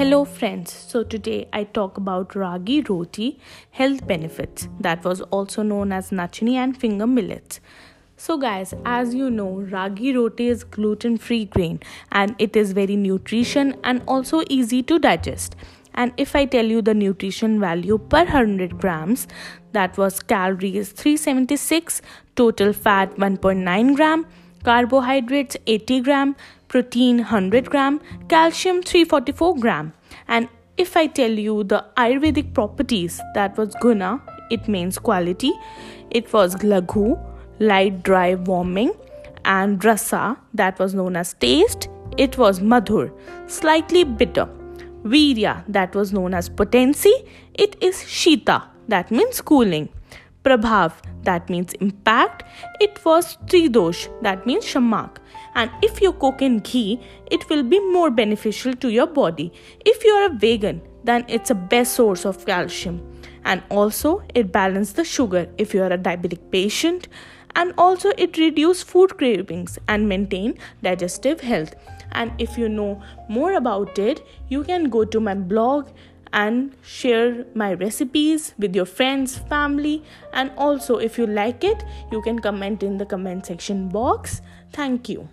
Hello friends, so today I talk about ragi roti health benefits that was also known as nachni and finger millets. So guys, as you know, ragi roti is gluten free grain and it is very nutrition and also easy to digest. And if I tell you the nutrition value per 100 grams, that was calories 376, total fat 1.9 gram, carbohydrates 80 gram, protein 100 gram, calcium 344 gram. And if I tell you the Ayurvedic properties, that was guna, it means quality, it was laghu, light dry warming, and rasa, that was known as taste, it was madhur, slightly bitter. Virya, that was known as potency, it is shita, that means cooling. Prabhav, that means impact. It was Tridosh, that means shamak. And if you cook in ghee, it will be more beneficial to your body. If you are a vegan, then it's a best source of calcium. And also, it balances the sugar if you are a diabetic patient. And also, it reduces food cravings and maintain digestive health. And if you know more about it, you can go to my blog and share my recipes with your friends, family, and also if you like it, you can comment in the comment section box. Thank you.